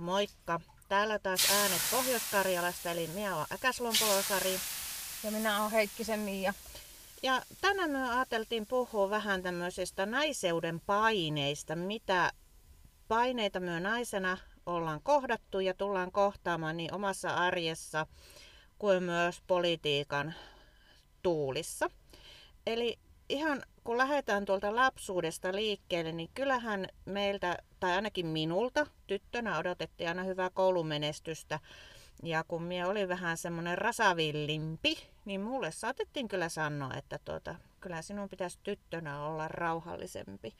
Moikka! Täällä taas äänet Pohjois-Karjalasta, eli minä olen Äkäslompolosari. Ja minä olen Heikkisen Miia. Ja tänään me ajateltiin puhua vähän tämmöisistä naiseuden paineista, mitä paineita me naisena ollaan kohdattu ja tullaan kohtaamaan niin omassa arjessa kuin myös politiikan tuulissa. Eli ihan kun lähdetään tuolta lapsuudesta liikkeelle, niin kyllähän meiltä, tai ainakin minulta, tyttönä odotettiin aina hyvää koulumenestystä. Ja kun minä olin vähän semmoinen rasavillimpi, niin mulle saatettiin kyllä sanoa, että tuota, kyllä sinun pitäisi tyttönä olla rauhallisempi.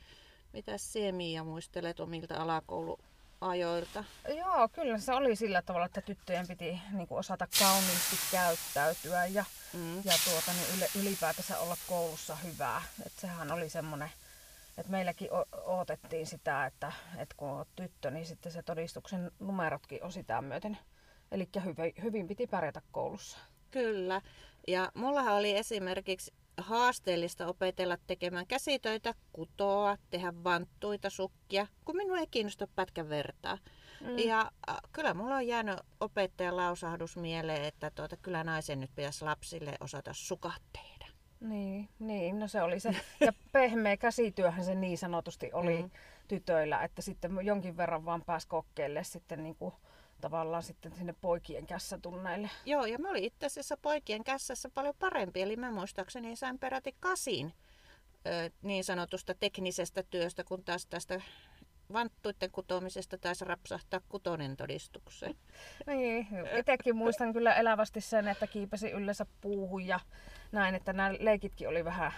Mitä sinä Mia muistelet omilta alakouluajoilta? Joo, kyllä se oli sillä tavalla, että tyttöjen piti niin kuin osata kauniisti käyttäytyä ja, mm. ja tuota, niin ylipäätänsä olla koulussa hyvää. Et sehän oli semmoinen, että meilläkin odotettiin sitä, että, että kun olet tyttö, niin sitten se todistuksen numerotkin on sitä myöten. Eli hyvin, hyvin piti pärjätä koulussa. Kyllä. Ja mullahan oli esimerkiksi haasteellista opetella tekemään käsitöitä, kutoa, tehdä vanttuita, sukkia, kun minua ei kiinnosta pätkän vertaa. Mm. Ja äh, kyllä mulla on jäänyt opettajan lausahdus mieleen, että tuota, kyllä naisen nyt pitäisi lapsille osata sukat tehdä. Niin, niin, no se oli se. Ja pehmeä käsityöhän se niin sanotusti oli mm. tytöillä, että sitten jonkin verran vaan pääsi kokeille sitten niin kuin tavallaan sitten sinne poikien kässätunneille. Joo, ja mä olin itse asiassa poikien kässässä paljon parempi, eli mä muistaakseni sain peräti kasin niin sanotusta teknisestä työstä, kun taas tästä vanttuiden kutomisesta taisi rapsahtaa kutonen todistukseen. Niin, itsekin muistan kyllä elävästi sen, että kiipesi yleensä puuhun ja näin, että nämä leikitkin oli vähän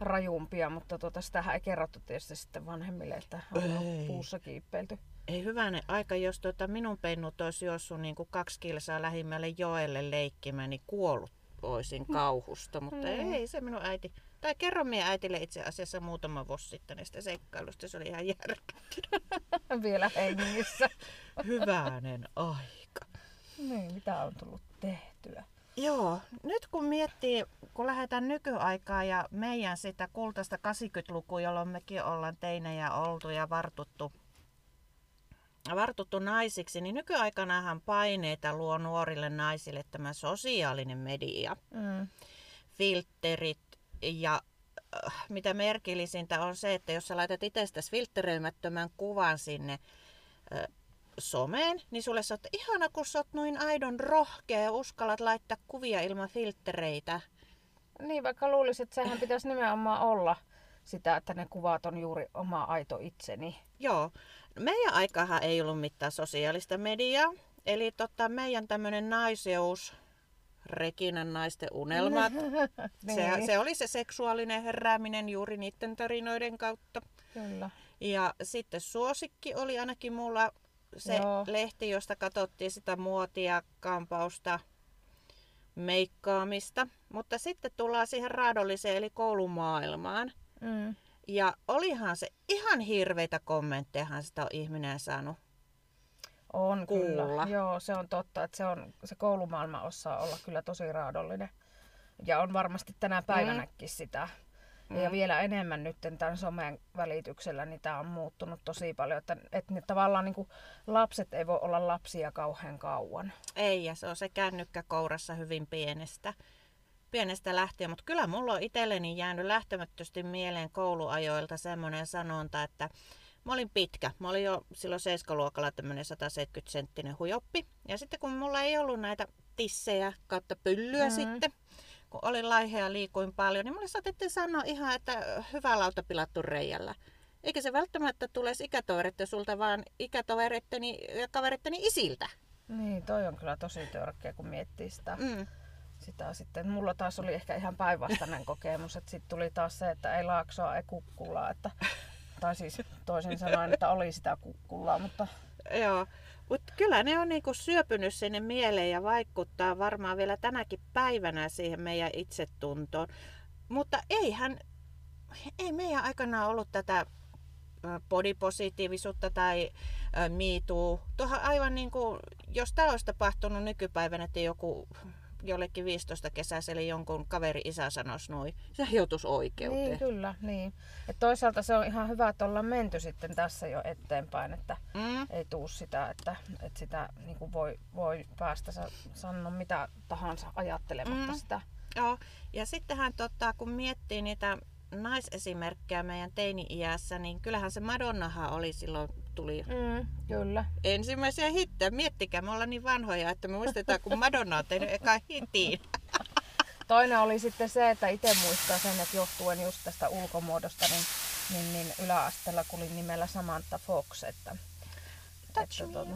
rajumpia, mutta tuota, sitähän ei kerrottu tietysti sitten vanhemmille, että on puussa kiippeilty. Ei hyvänen aika, jos tuota minun pennut olisi juossut niin kuin kaksi kilsaa lähimmälle joelle leikkimään, niin kuollut voisin kauhusta, mutta mm. ei se minun äiti. Tai kerro meidän äitille itse asiassa muutama vuosi sitten näistä seikkailusta, se oli ihan järkyttynyt. Vielä hengissä. Hyvänen aika. Niin, mitä on tullut tehtyä? Joo, nyt kun miettii, kun lähdetään nykyaikaa ja meidän sitä kultaista 80-lukua, jolloin mekin ollaan teinejä oltu ja vartuttu vartuttu naisiksi, niin nykyaikanahan paineita luo nuorille naisille tämä sosiaalinen media, mm. filterit ja äh, mitä merkillisintä on se, että jos sä laitat itsestäsi filtteröimättömän kuvan sinne äh, someen, niin sulle sä oot ihana, kun sä oot noin aidon rohkea ja uskallat laittaa kuvia ilman filtreitä. Niin, vaikka luulisit, että sehän pitäisi nimenomaan olla sitä, että ne kuvat on juuri oma aito itseni. Joo. Meidän aikahan ei ollut mitään sosiaalista mediaa. Eli tota, meidän tämmöinen naiseus, Rekinan naisten unelmat. niin. se, se oli se seksuaalinen herääminen juuri niiden tarinoiden kautta. Kyllä. Ja sitten suosikki oli ainakin mulla se Joo. lehti, josta katsottiin sitä muotia, kampausta, meikkaamista. Mutta sitten tullaan siihen raadolliseen eli koulumaailmaan. Mm. Ja olihan se ihan hirveitä kommentteja sitä on ihminen saanut on kuulla. kyllä. Joo, se on totta, että se, on, se koulumaailma osaa olla kyllä tosi raadollinen. Ja on varmasti tänä päivänäkin mm. sitä. Mm. Ja vielä enemmän nyt tämän somen välityksellä, niin tämä on muuttunut tosi paljon. Että, että ne tavallaan niin kuin, lapset ei voi olla lapsia kauhean kauan. Ei, ja se on se kännykkä kourassa hyvin pienestä pienestä lähtien, mutta kyllä mulla on itselleni jäänyt lähtemättösti mieleen kouluajoilta semmoinen sanonta, että mä olin pitkä. Mä olin jo silloin 7-luokalla tämmöinen 170 senttinen huijoppi. Ja sitten kun mulla ei ollut näitä tissejä kautta pyllyä mm. sitten, kun olin laihea ja liikuin paljon, niin mulle saatettiin sanoa ihan, että hyvä lauta pilattu reijällä. Eikä se välttämättä tule ikätovereiden sulta, vaan ikätovereitteni ja kaveritteni isiltä. Niin, toi on kyllä tosi törkeä, kun miettii sitä. Mm sitä sitten. Mulla taas oli ehkä ihan päinvastainen kokemus, että sitten tuli taas se, että ei laaksoa, ei kukkulaa. Että, tai siis toisin sanoen, että oli sitä kukkulaa, mutta... Joo, mutta kyllä ne on niinku syöpynyt sinne mieleen ja vaikuttaa varmaan vielä tänäkin päivänä siihen meidän itsetuntoon. Mutta eihän, ei meidän aikana ollut tätä bodipositiivisuutta tai miituu. Tuohan aivan niin kuin, jos tämä olisi tapahtunut nykypäivänä, että joku jollekin 15 kesäiselle jonkun kaveri isä sanoisi noin, se joutuisi oikeuteen. Niin, kyllä. Niin. Et toisaalta se on ihan hyvä, että ollaan menty sitten tässä jo eteenpäin, että Mm. ei tuu sitä, että, että sitä niin kuin voi, voi päästä sa- sanoa mitä tahansa ajattelematta Mm. sitä. Joo, ja sittenhän tota, kun miettii niitä naisesimerkkejä meidän teini-iässä, niin kyllähän se Madonnahan oli silloin, tuli Mm, kyllä. ensimmäisiä hittejä. Miettikää, me ollaan niin vanhoja, että me muistetaan, kun Madonna on tehnyt eka hitin. Toinen oli sitten se, että itse muistaa sen, että johtuen just tästä ulkomuodosta, niin, niin, niin yläasteella kulin nimellä Samantha Fox. Että, Touch me. tuota,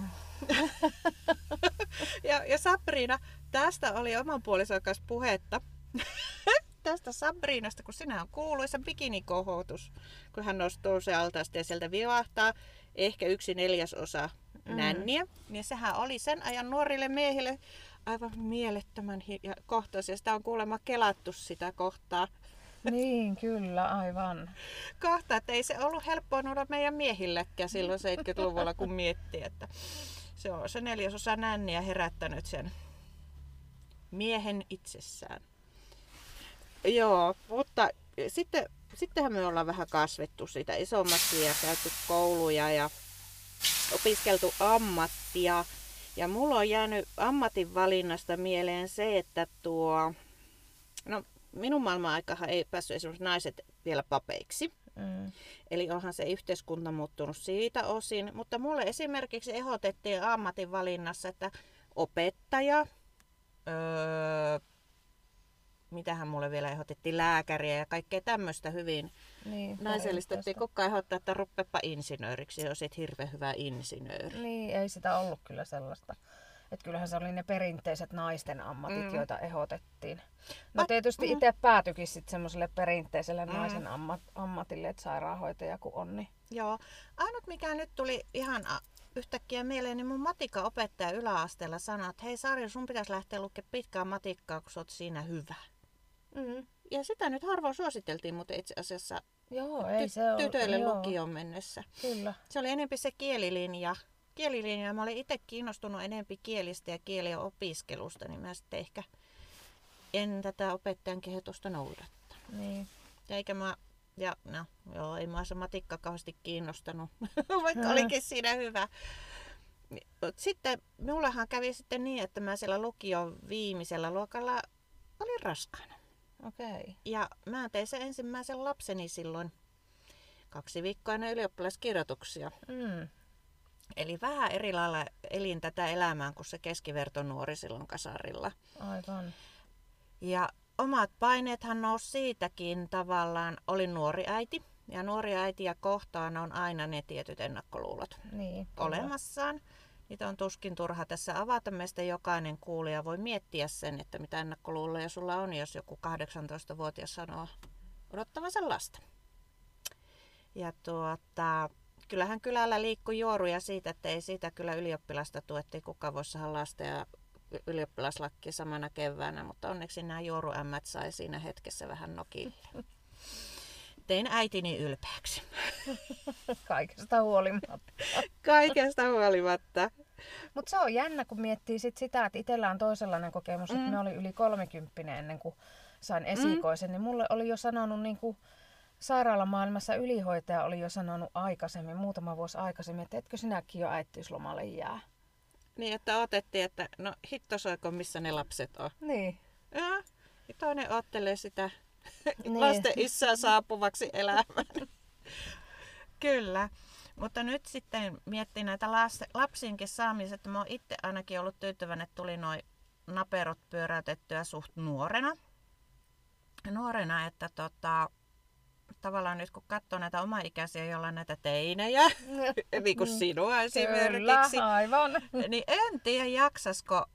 Ja, ja Sabrina, tästä oli oman puolison kanssa puhetta. tästä Sabrinasta, kun sinä on kuuluisa bikinikohotus, kun hän nostuu se altaasta ja sieltä vivahtaa ehkä yksi neljäsosa Mm. nänniä. Niin sehän oli sen ajan nuorille miehille aivan mielettömän hi- ja kohtaus. Ja sitä on kuulemma kelattu sitä kohtaa. niin, kyllä, aivan. kohta, että ei se ollut helppoa noilla meidän miehillekään silloin 70-luvulla, kun miettii, että se on se neljäsosa nänniä herättänyt sen miehen itsessään. Joo, mutta sitten, sittenhän me ollaan vähän kasvettu siitä isommaksi ja käyty kouluja ja opiskeltu ammattia. Ja mulla on jäänyt ammatin valinnasta mieleen se, että tuo, no minun maailman aikahan ei päässyt esimerkiksi naiset vielä papeiksi. Mm. Eli onhan se yhteiskunta muuttunut siitä osin. Mutta mulle esimerkiksi ehdotettiin ammatinvalinnassa, että opettaja, öö, mitähän mulle vielä ehdotettiin, lääkäriä ja kaikkea tämmöistä hyvin Niin, naisellistettiin. ajan ehdottaa, että ruppepa insinööriksi, jos et hirveän hyvä insinööri. Niin, ei sitä ollut kyllä sellaista. Että kyllähän se oli ne perinteiset naisten ammatit, Mm. joita ehdotettiin. No tietysti mm. itse päätyikin sitten semmoiselle perinteiselle Mm. naisen ammat, ammatille, että sairaanhoitaja kun on. Niin. Joo. Ainut mikä nyt tuli ihan yhtäkkiä mieleen, niin mun matikka-opettaja yläasteella sanoi, että hei Sarja, sun pitäisi lähteä lukemaan pitkää matikkaa, kun sä oot siinä hyvä. Mm. Ja sitä nyt harvoin suositeltiin, mutta itse asiassa Joo, ei ty- se ole. tytöille joo, mennessä. Kyllä. Se oli enempi se kielilinja. Kielilinja. Mä olin itse kiinnostunut enempi kielistä ja kielien opiskelusta, niin mä sitten ehkä en tätä opettajan kehotusta noudattaa. Niin. Ja eikä mä, ja no joo, ei mua se matikka kauheasti kiinnostanut, vaikka Mm. olikin siinä hyvä. Sitten mullahan kävi sitten niin, että mä siellä lukion viimeisellä luokalla olin raskaana. Okei. Okay. Ja mä tein sen ensimmäisen lapseni silloin kaksi viikkoa ennen ylioppilaskirjoituksia. Mm. Eli vähän eri lailla elin tätä elämää kuin se keskivertonuori silloin kasarilla. Aivan. Ja omat paineethan nousi siitäkin tavallaan. Olin nuori äiti. Ja nuori äitiä kohtaan on aina ne tietyt ennakkoluulot Niin. kyllä. olemassaan. Niitä on tuskin turha tässä avata. Meistä jokainen kuulija voi miettiä sen, että mitä ennakkoluuloja sulla on, jos joku 18-vuotias sanoo odottavansa lasta. Ja tuota, kyllähän kylällä liikkui juoruja siitä, että ei siitä kyllä ylioppilasta tule, ettei kukaan voi saada lasta ja ylioppilaslakki samana keväänä, mutta onneksi nämä juoruämmät sai siinä hetkessä vähän nokille. Tein äitini ylpeäksi. Kaikesta huolimatta. Kaikesta huolimatta. Mutta se on jännä, kun miettii sit sitä, että itsellä on toisenlainen kokemus, mm. Mm. että me oli yli 30 ennen kuin sain esikoisen, mm. niin mulle oli jo sanonut niin kuin sairaalamaailmassa ylihoitaja oli jo sanonut aikaisemmin, muutama vuosi aikaisemmin, että etkö sinäkin jo äitiyslomalle jää. Niin, että otettiin, että no hitto soiko, missä ne lapset on. Niin. Ja, ja toinen ottelee sitä Niin. lasten isää saapuvaksi elämään. Kyllä. Mutta nyt sitten miettii näitä lapsienkin saamisia, että mä oon itse ainakin ollut tyytyväinen, että tuli noin naperot pyöräytettyä suht nuorena. Nuorena, että tota, tavallaan nyt kun katsoo näitä omaikäisiä, joilla on näitä teinejä, niin kuin sinua esimerkiksi, Kyllä, aivan. niin en tiedä jaksasko,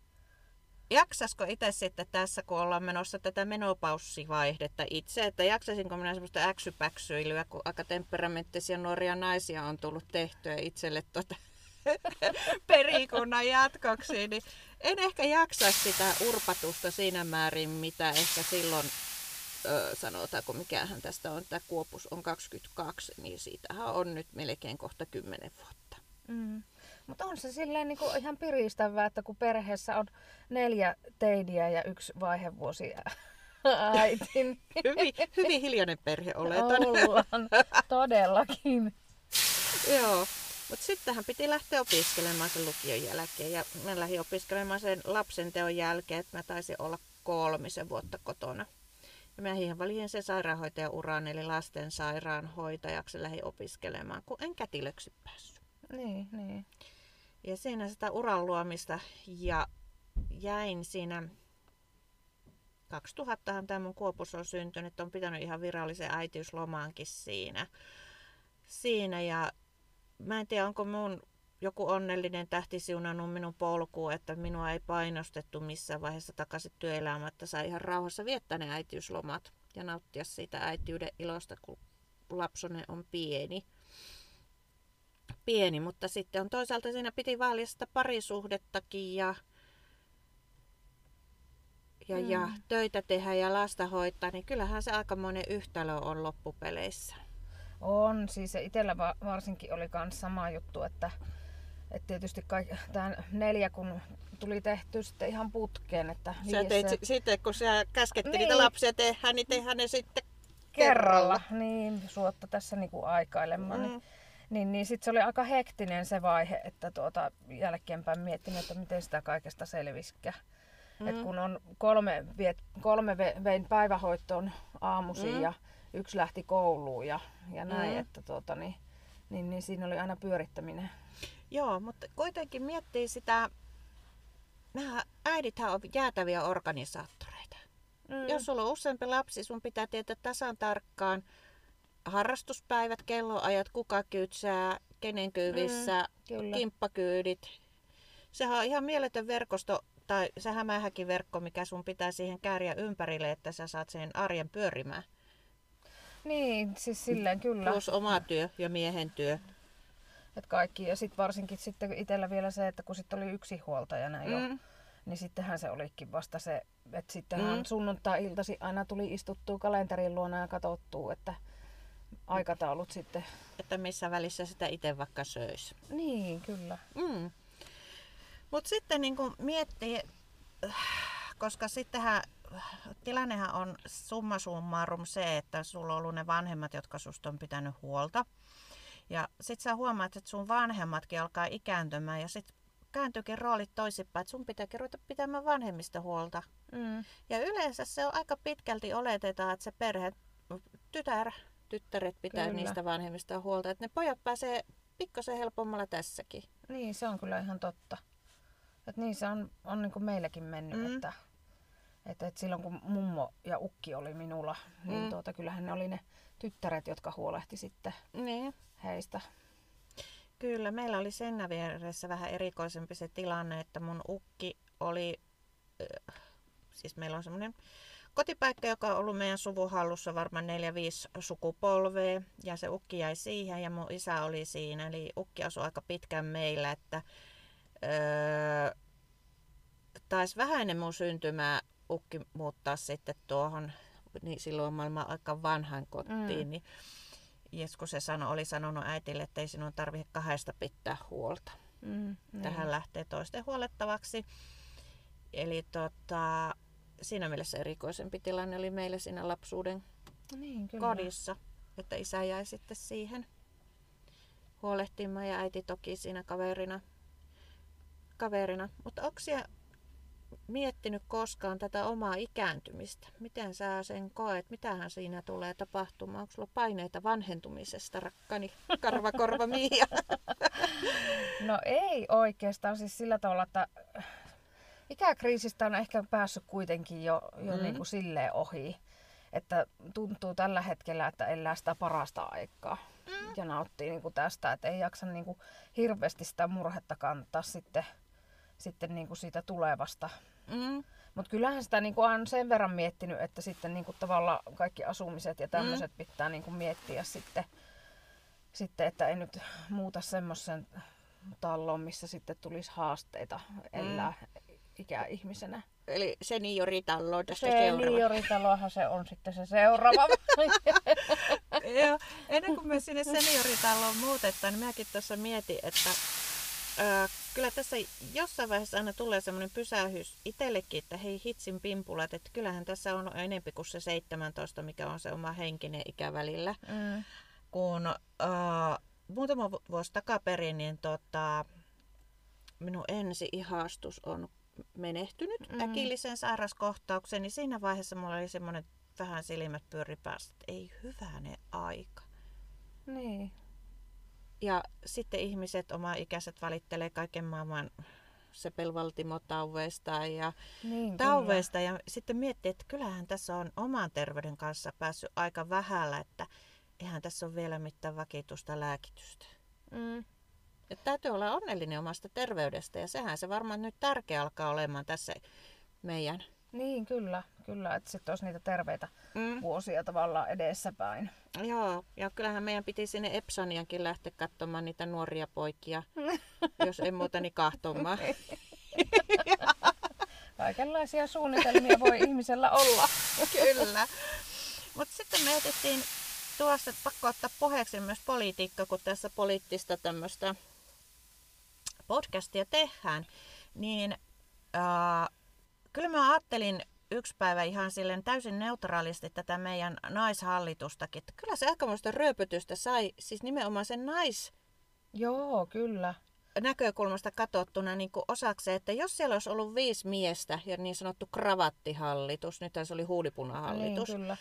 jaksasko itse sitten tässä, kun ollaan menossa tätä menopaussivaihdetta itse, että jaksasinko minä semmoista äksypäksyilyä, kun aika temperamenttisia nuoria naisia on tullut tehtyä itselle tuota perikunnan jatkoksi, niin en ehkä jaksa sitä urpatusta siinä määrin, mitä ehkä silloin ö, sanotaanko, mikähän tästä on, tämä Kuopus on 22, niin siitähän on nyt melkein kohta 10 vuotta. Mm. Mutta on se silleen niin kuin ihan piristävää, että kun perheessä on neljä teidiä ja yksi vaihevuosi äiti. niin Hyvin, hyvin hiljainen perhe olet. Ollaan, todellakin. Joo. Mutta sittenhän piti lähteä opiskelemaan sen lukion jälkeen. Ja mä lähdin opiskelemaan sen lapsen teon jälkeen, että mä taisin olla kolmisen vuotta kotona. Ja mä hiihän valin sen sairaanhoitajan uran, eli lasten sairaanhoitajaksi lähdin opiskelemaan, kun en kätilöksi päässyt. Niin, niin. Ja siinä sitä uran luomista ja jäin siinä 2000 tämä mun kuopus on syntynyt, on pitänyt ihan virallisen äitiyslomaankin siinä. siinä ja mä en tiedä, onko mun joku onnellinen tähti siunannut minun polkuun, että minua ei painostettu missään vaiheessa takaisin työelämään, että sai ihan rauhassa viettää ne äitiyslomat ja nauttia siitä äitiyden ilosta, kun lapsonen on pieni. Pieni, mutta sitten on toisaalta siinä piti vaalia sitä parisuhdettakin ja, ja, mm. ja töitä tehdä ja lasta hoitaa, niin kyllähän se aikamoinen yhtälö on loppupeleissä. On, siis itsellä varsinkin oli myös sama juttu, että, että tietysti tämä neljä kun tuli tehty sitten ihan putkeen. Että sä teit se... sitten, kun sä käsketti niin. niitä lapsia tehdä, niin tehdään ne sitten kerralla. kerralla. Niin, suotta tässä niinku aikailemaan. Mm. Niin, niin, niin sitten se oli aika hektinen se vaihe, että tuota, jälkeenpäin miettinyt, että miten sitä kaikesta selvisikään. Mm. Et kun on kolme, viet, kolme vein päivähoitoon aamuisin mm. ja yksi lähti kouluun ja, ja näin, mm. että tuota, niin, niin, niin siinä oli aina pyörittäminen. Joo, mutta kuitenkin miettii sitä, nämä äidithän on jäätäviä organisaattoreita. Mm. Jos sulla on useampi lapsi, sun pitää tietää tasan tarkkaan harrastuspäivät, kelloajat, kuka kytsää, kenen kyyvissä, mm, kimppakyydit. Sehän on ihan mieletön verkosto, tai se hämähäkin verkko, mikä sun pitää siihen kääriä ympärille, että sä saat sen arjen pyörimään. Niin, siis silleen kyllä. Plus oma työ ja miehen työ. Et kaikki. Ja sitten varsinkin sitten itsellä vielä se, että kun sitten oli yksi huoltajana jo, mm. niin sittenhän se olikin vasta se, että sittenhän mm. sunnuntai-iltasi aina tuli istuttua kalenterin luona ja katsottua, että aikataulut sitten. Että missä välissä sitä itse vaikka söisi. Niin, kyllä. Mm. Mutta sitten niin miettii, koska sittenhän tilannehan on summa summarum se, että sulla on ollut ne vanhemmat, jotka susta on pitänyt huolta. Ja sit sä huomaat, että sun vanhemmatkin alkaa ikääntymään ja sit kääntyykin roolit toisinpäin, että sun pitääkin ruveta pitämään vanhemmista huolta. Mm. Ja yleensä se on aika pitkälti oletetaan, että se perhe, tytär, tyttäret pitää kyllä. niistä vanhemmista huolta. Että ne pojat pääsee pikkasen helpommalla tässäkin. Niin, se on kyllä ihan totta. Et niin se on, on niin kuin meilläkin mennyt, mm. että että, että silloin kun mummo ja ukki oli minulla, niin mm. tuota, kyllähän ne oli ne tyttäret, jotka huolehti sitten niin. heistä. Kyllä, meillä oli sen vieressä vähän erikoisempi se tilanne, että mun ukki oli, äh, siis meillä on semmoinen kotipaikka, joka on ollut meidän suvun hallussa varmaan 4-5 sukupolvea, ja se ukki jäi siihen, ja mun isä oli siinä, eli ukki asui aika pitkään meillä, että öö, taisi vähän ennen mun syntymää ukki muuttaa sitten tuohon, niin silloin maailman aika vanhan kotiin, mm. niin Jesko se sano, oli sanonut äitille, että ei sinun tarvitse kahdesta pitää huolta. Mm, Tähän niin. lähtee toisten huolettavaksi. Eli tota, siinä mielessä erikoisempi tilanne oli meillä siinä lapsuuden niin, kyllä. kodissa, että isä jäi sitten siihen huolehtimaan ja äiti toki siinä kaverina. kaverina. Mutta onko miettinyt koskaan tätä omaa ikääntymistä? Miten sä sen koet? Mitähän siinä tulee tapahtumaan? Onko sulla paineita vanhentumisesta, rakkani karvakorva Miia? No ei oikeastaan. Siis sillä tavalla, että ikäkriisistä on ehkä päässyt kuitenkin jo, jo mm. niin kuin silleen ohi. Että tuntuu tällä hetkellä, että elää sitä parasta aikaa. Mm. Ja nauttii niin kuin tästä, että ei jaksa niin kuin hirveästi sitä murhetta kantaa sitten sitten niin kuin siitä tulevasta. Mm. Mutta kyllähän sitä niin kuin on sen verran miettinyt, että sitten niin kuin tavallaan kaikki asumiset ja tämmöiset mm. pitää niin kuin miettiä sitten, sitten, että ei nyt muuta semmoisen talon, missä sitten tulisi haasteita elää mm. Ikäihmisenä. Eli senioritallo tästä seuraava. Senioritalohan se on sitten se seuraava. Joo, ennen kuin me sinne senioritaloon muutetaan, niin minäkin tuossa mietin, että Öö, kyllä tässä jossain vaiheessa aina tulee semmoinen pysähys itsellekin, että hei hitsin pimpulat, että kyllähän tässä on enempi kuin se 17, mikä on se oma henkinen ikä välillä. Mm. Kun öö, muutama vuosi takaperin, niin tota, minun ensi ihastus on menehtynyt mm. äkillisen sairaskohtauksen, niin siinä vaiheessa mulla oli semmoinen vähän silmät pyöri päästä, että ei hyvänen aika. Niin. Ja sitten ihmiset, oma ikäiset valittelee kaiken maailman sepelvaltimotauveista ja Niin, tauveista. Ja sitten miettii, että kyllähän tässä on oman terveyden kanssa päässyt aika vähällä, että eihän tässä ole vielä mitään vakituista lääkitystä. Mm. Että täytyy olla onnellinen omasta terveydestä ja sehän se varmaan nyt tärkeä alkaa olemaan tässä meidän. Niin, kyllä. Kyllä, että sitten olisi niitä terveitä Mm. vuosia tavallaan edessäpäin. Joo, ja kyllähän meidän piti sinne Epsaniankin lähteä katsomaan niitä nuoria poikia, jos ei muuta niin kahtomaan. Kaikenlaisia suunnitelmia voi ihmisellä olla. Kyllä. Mutta sitten me jätettiin tuossa, että pakko ottaa puheeksi myös politiikka, kun tässä poliittista tämmöistä podcastia tehdään. Niin äh, kyllä mä ajattelin yksi päivä ihan silleen täysin neutraalisti tätä meidän naishallitustakin. Että kyllä se aikamoista rööpötystä sai, siis nimenomaan sen nais Joo, kyllä. näkökulmasta katsottuna niin kuin osakseen, että jos siellä olisi ollut viisi miestä ja niin sanottu kravattihallitus, nyt se oli huulipunahallitus, Niin, kyllä.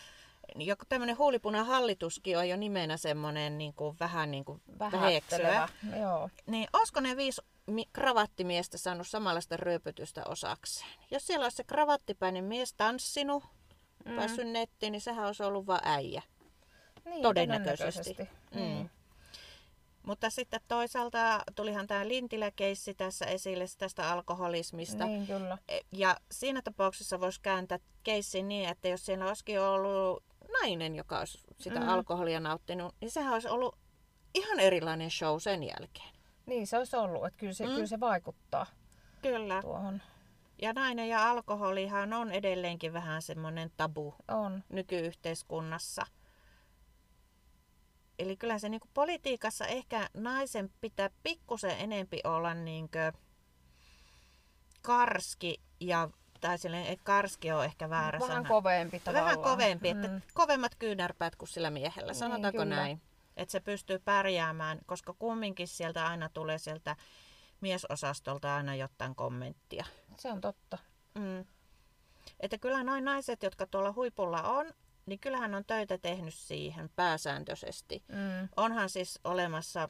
Joku tämmöinen huulipunahallituskin on jo nimenä semmoinen niin kuin, vähän niin kuin väheksyvä. Joo. Niin olisiko ne viisi mi- kravattimiestä saanut samanlaista ryöpytystä osakseen? Jos siellä olisi se kravattipäinen mies tanssinut, mm. päässyt nettiin, niin sehän olisi ollut vain äijä. Niin, Todennäköisesti. todennäköisesti. Mm. Mm. Mutta sitten toisaalta tulihan tämä Lintilä-keissi tässä esille tästä alkoholismista. Niin, kyllä. E- Ja siinä tapauksessa voisi kääntää keissin niin, että jos siellä olisikin ollut nainen, joka olisi sitä Mm. alkoholia nauttinut, niin sehän olisi ollut ihan erilainen show sen jälkeen. Niin se olisi ollut, että kyllä se, Mm. kyllä se vaikuttaa Kyllä. tuohon. Ja nainen ja alkoholihan on edelleenkin vähän semmoinen tabu On. nykyyhteiskunnassa. Eli kyllä se niinku politiikassa ehkä naisen pitää pikkusen enempi olla niinkö karski ja tai silleen, että karski on ehkä väärä Vähän sana. kovempi tavallaan. Vähän kovempi, että Mm. kovemmat kyynärpäät kuin sillä miehellä, Niin, sanotaanko kyllä. näin. Että se pystyy pärjäämään, koska kumminkin sieltä aina tulee sieltä miesosastolta aina jotain kommenttia. Se on totta. Mm. Että kyllä noin naiset, jotka tuolla huipulla on, niin kyllähän on töitä tehnyt siihen pääsääntöisesti. Mm. Onhan siis olemassa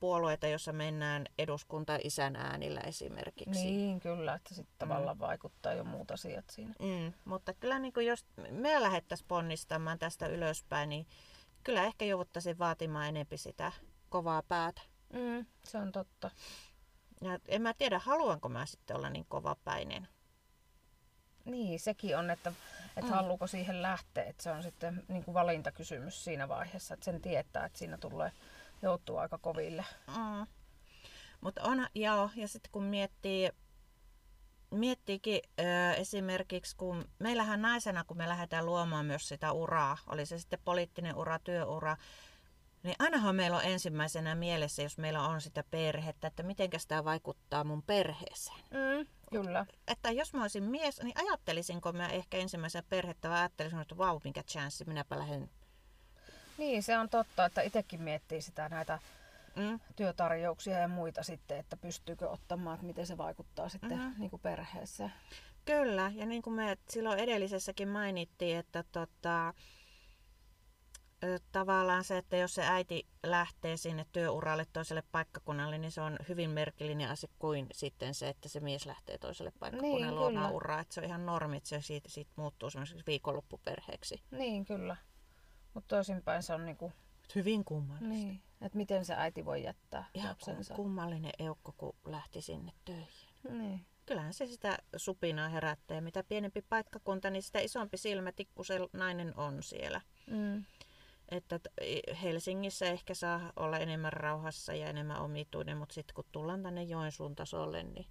puolueita, jossa mennään eduskunta isän äänillä esimerkiksi. Niin, kyllä, että sitten tavallaan vaikuttaa jo muut asiat siinä. Mm, mutta kyllä niin kuin jos me lähdettäisiin ponnistamaan tästä ylöspäin, niin kyllä ehkä jouduttaisiin vaatimaan enempi sitä kovaa päätä. Mm. Se on totta. Ja en mä tiedä, haluanko mä sitten olla niin kovapäinen. Niin, sekin on, että, että Mm. mm. haluuko siihen lähteä. Että se on sitten niin kuin valintakysymys siinä vaiheessa, että sen tietää, että siinä tulee joutuu aika koville. Mm. Mutta on, joo, ja sitten kun miettii, miettiikin ö, esimerkiksi, kun meillähän naisena, kun me lähdetään luomaan myös sitä uraa, oli se sitten poliittinen ura, työura, niin ainahan meillä on ensimmäisenä mielessä, jos meillä on sitä perhettä, että miten tämä vaikuttaa mun perheeseen. Mm. Kyllä. Että jos mä olisin mies, niin ajattelisinko mä ehkä ensimmäisen perhettä, vai ajattelisin, että vau, mikä chanssi, minäpä lähden. Niin, se on totta, että itsekin miettii sitä näitä Mm. työtarjouksia ja muita sitten, että pystyykö ottamaan, että miten se vaikuttaa sitten Mhm. mm-hmm. niin kuin perheeseen. Kyllä, ja niin kuin me silloin edellisessäkin mainittiin, että tota, tavallaan se, että jos se äiti lähtee sinne työuralle toiselle paikkakunnalle, niin se on hyvin merkillinen asia kuin sitten se, että se mies lähtee toiselle paikkakunnalle Niin, luomaan uraa. Että se on ihan normi, että se siitä, siitä muuttuu semmoiseksi viikonloppuperheeksi. Niin, kyllä. Mutta toisinpäin se on niinku, Hyvin kummallista. niin, että miten se äiti voi jättää Ihan lapsensa. kummallinen eukko, kun lähti sinne töihin. Niin. Kyllähän se sitä supinaa herättää. Ja mitä pienempi paikkakunta, niin sitä isompi silmätikku se nainen on siellä. Mm. Että Helsingissä ehkä saa olla enemmän rauhassa ja enemmän omituinen, mutta sitten kun tullaan tänne Joensuun tasolle, niin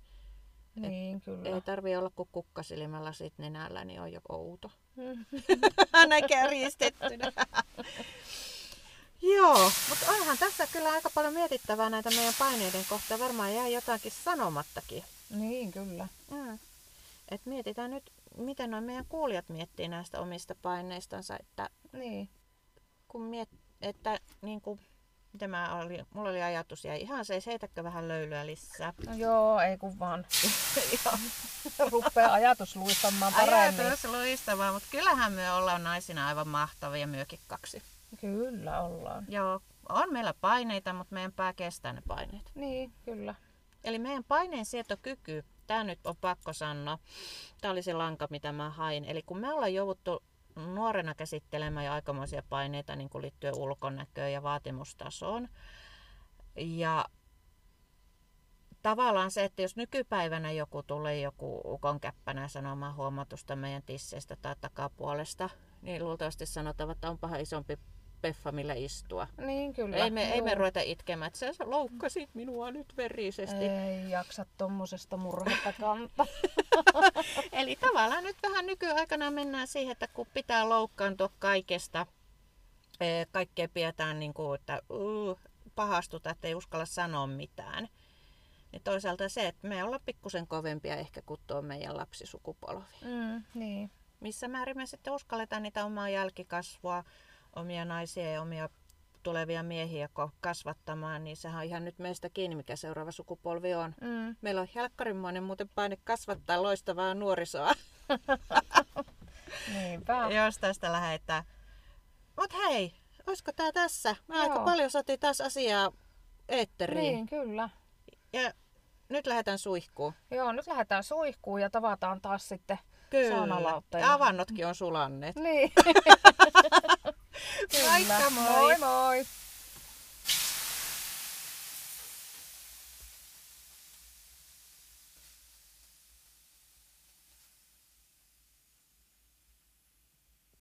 Niin, kyllä. ei tarvi olla kuin kukkasilmällä sit nenällä, niin on jo outo. Aina kärjistettynä. Joo, mutta onhan tässä kyllä aika paljon mietittävää näitä meidän paineiden kohtaa. Varmaan jää jotakin sanomattakin. Niin, kyllä. Mm. Et mietitään nyt, miten noin meidän kuulijat miettii näistä omista paineistansa, että Niin. kun miet, että niin kuin, mitä mä oli, mulla oli ajatus ja ihan se, heitäkö vähän löylyä lisää. No joo, ei kun vaan. Rupeaa ajatus luistamaan paremmin. Ajatus luistavaa, mutta kyllähän me ollaan naisina aivan mahtavia myökin kaksi. Kyllä ollaan. Joo, on meillä paineita, mutta meidän pää kestää ne paineet. Niin, kyllä. Eli meidän paineensietokyky, tämä nyt on pakko sanoa, tämä oli se lanka, mitä mä hain. Eli kun me ollaan jouduttu nuorena käsittelemään jo aikamoisia paineita niin kuin liittyen ulkonäköön ja vaatimustasoon. Ja tavallaan se, että jos nykypäivänä joku tulee joku ukon käppänä sanomaan huomatusta meidän tisseistä tai takapuolesta, niin luultavasti sanotaan, että onpahan isompi peffa, millä istua. Niin, kyllä. Ei me, ei me ruveta itkemään, että sä loukkasit minua nyt verisesti. Ei jaksa tommosesta murhetta kantaa. Eli tavallaan nyt vähän nykyaikana mennään siihen, että kun pitää loukkaantua kaikesta, eh, kaikkea pidetään niin kuin, että uh, pahastuta, että ei uskalla sanoa mitään. Niin toisaalta se, että me ollaan pikkusen kovempia ehkä kuin tuo meidän lapsisukupolvi. Mm, niin. Missä määrin me sitten uskalletaan niitä omaa jälkikasvua, omia naisia ja omia tulevia miehiä kasvattamaan, niin sehän on ihan nyt meistä kiinni, mikä seuraava sukupolvi on. Mm, Meillä on helkkarinmoinen muuten paine kasvattaa loistavaa nuorisoa, niinpä. jos tästä lähdetään. Mut hei, olisiko tää tässä? Aika Joo. paljon saatiin taas asiaa eetteriin. Niin, kyllä. Ja nyt lähdetään suihkuun. Joo, nyt lähdetään suihkuun ja tavataan taas sitten Kyllä. saunalautta. Ja avannotkin on sulanneet. Niin. Moikka moi! Moi moi!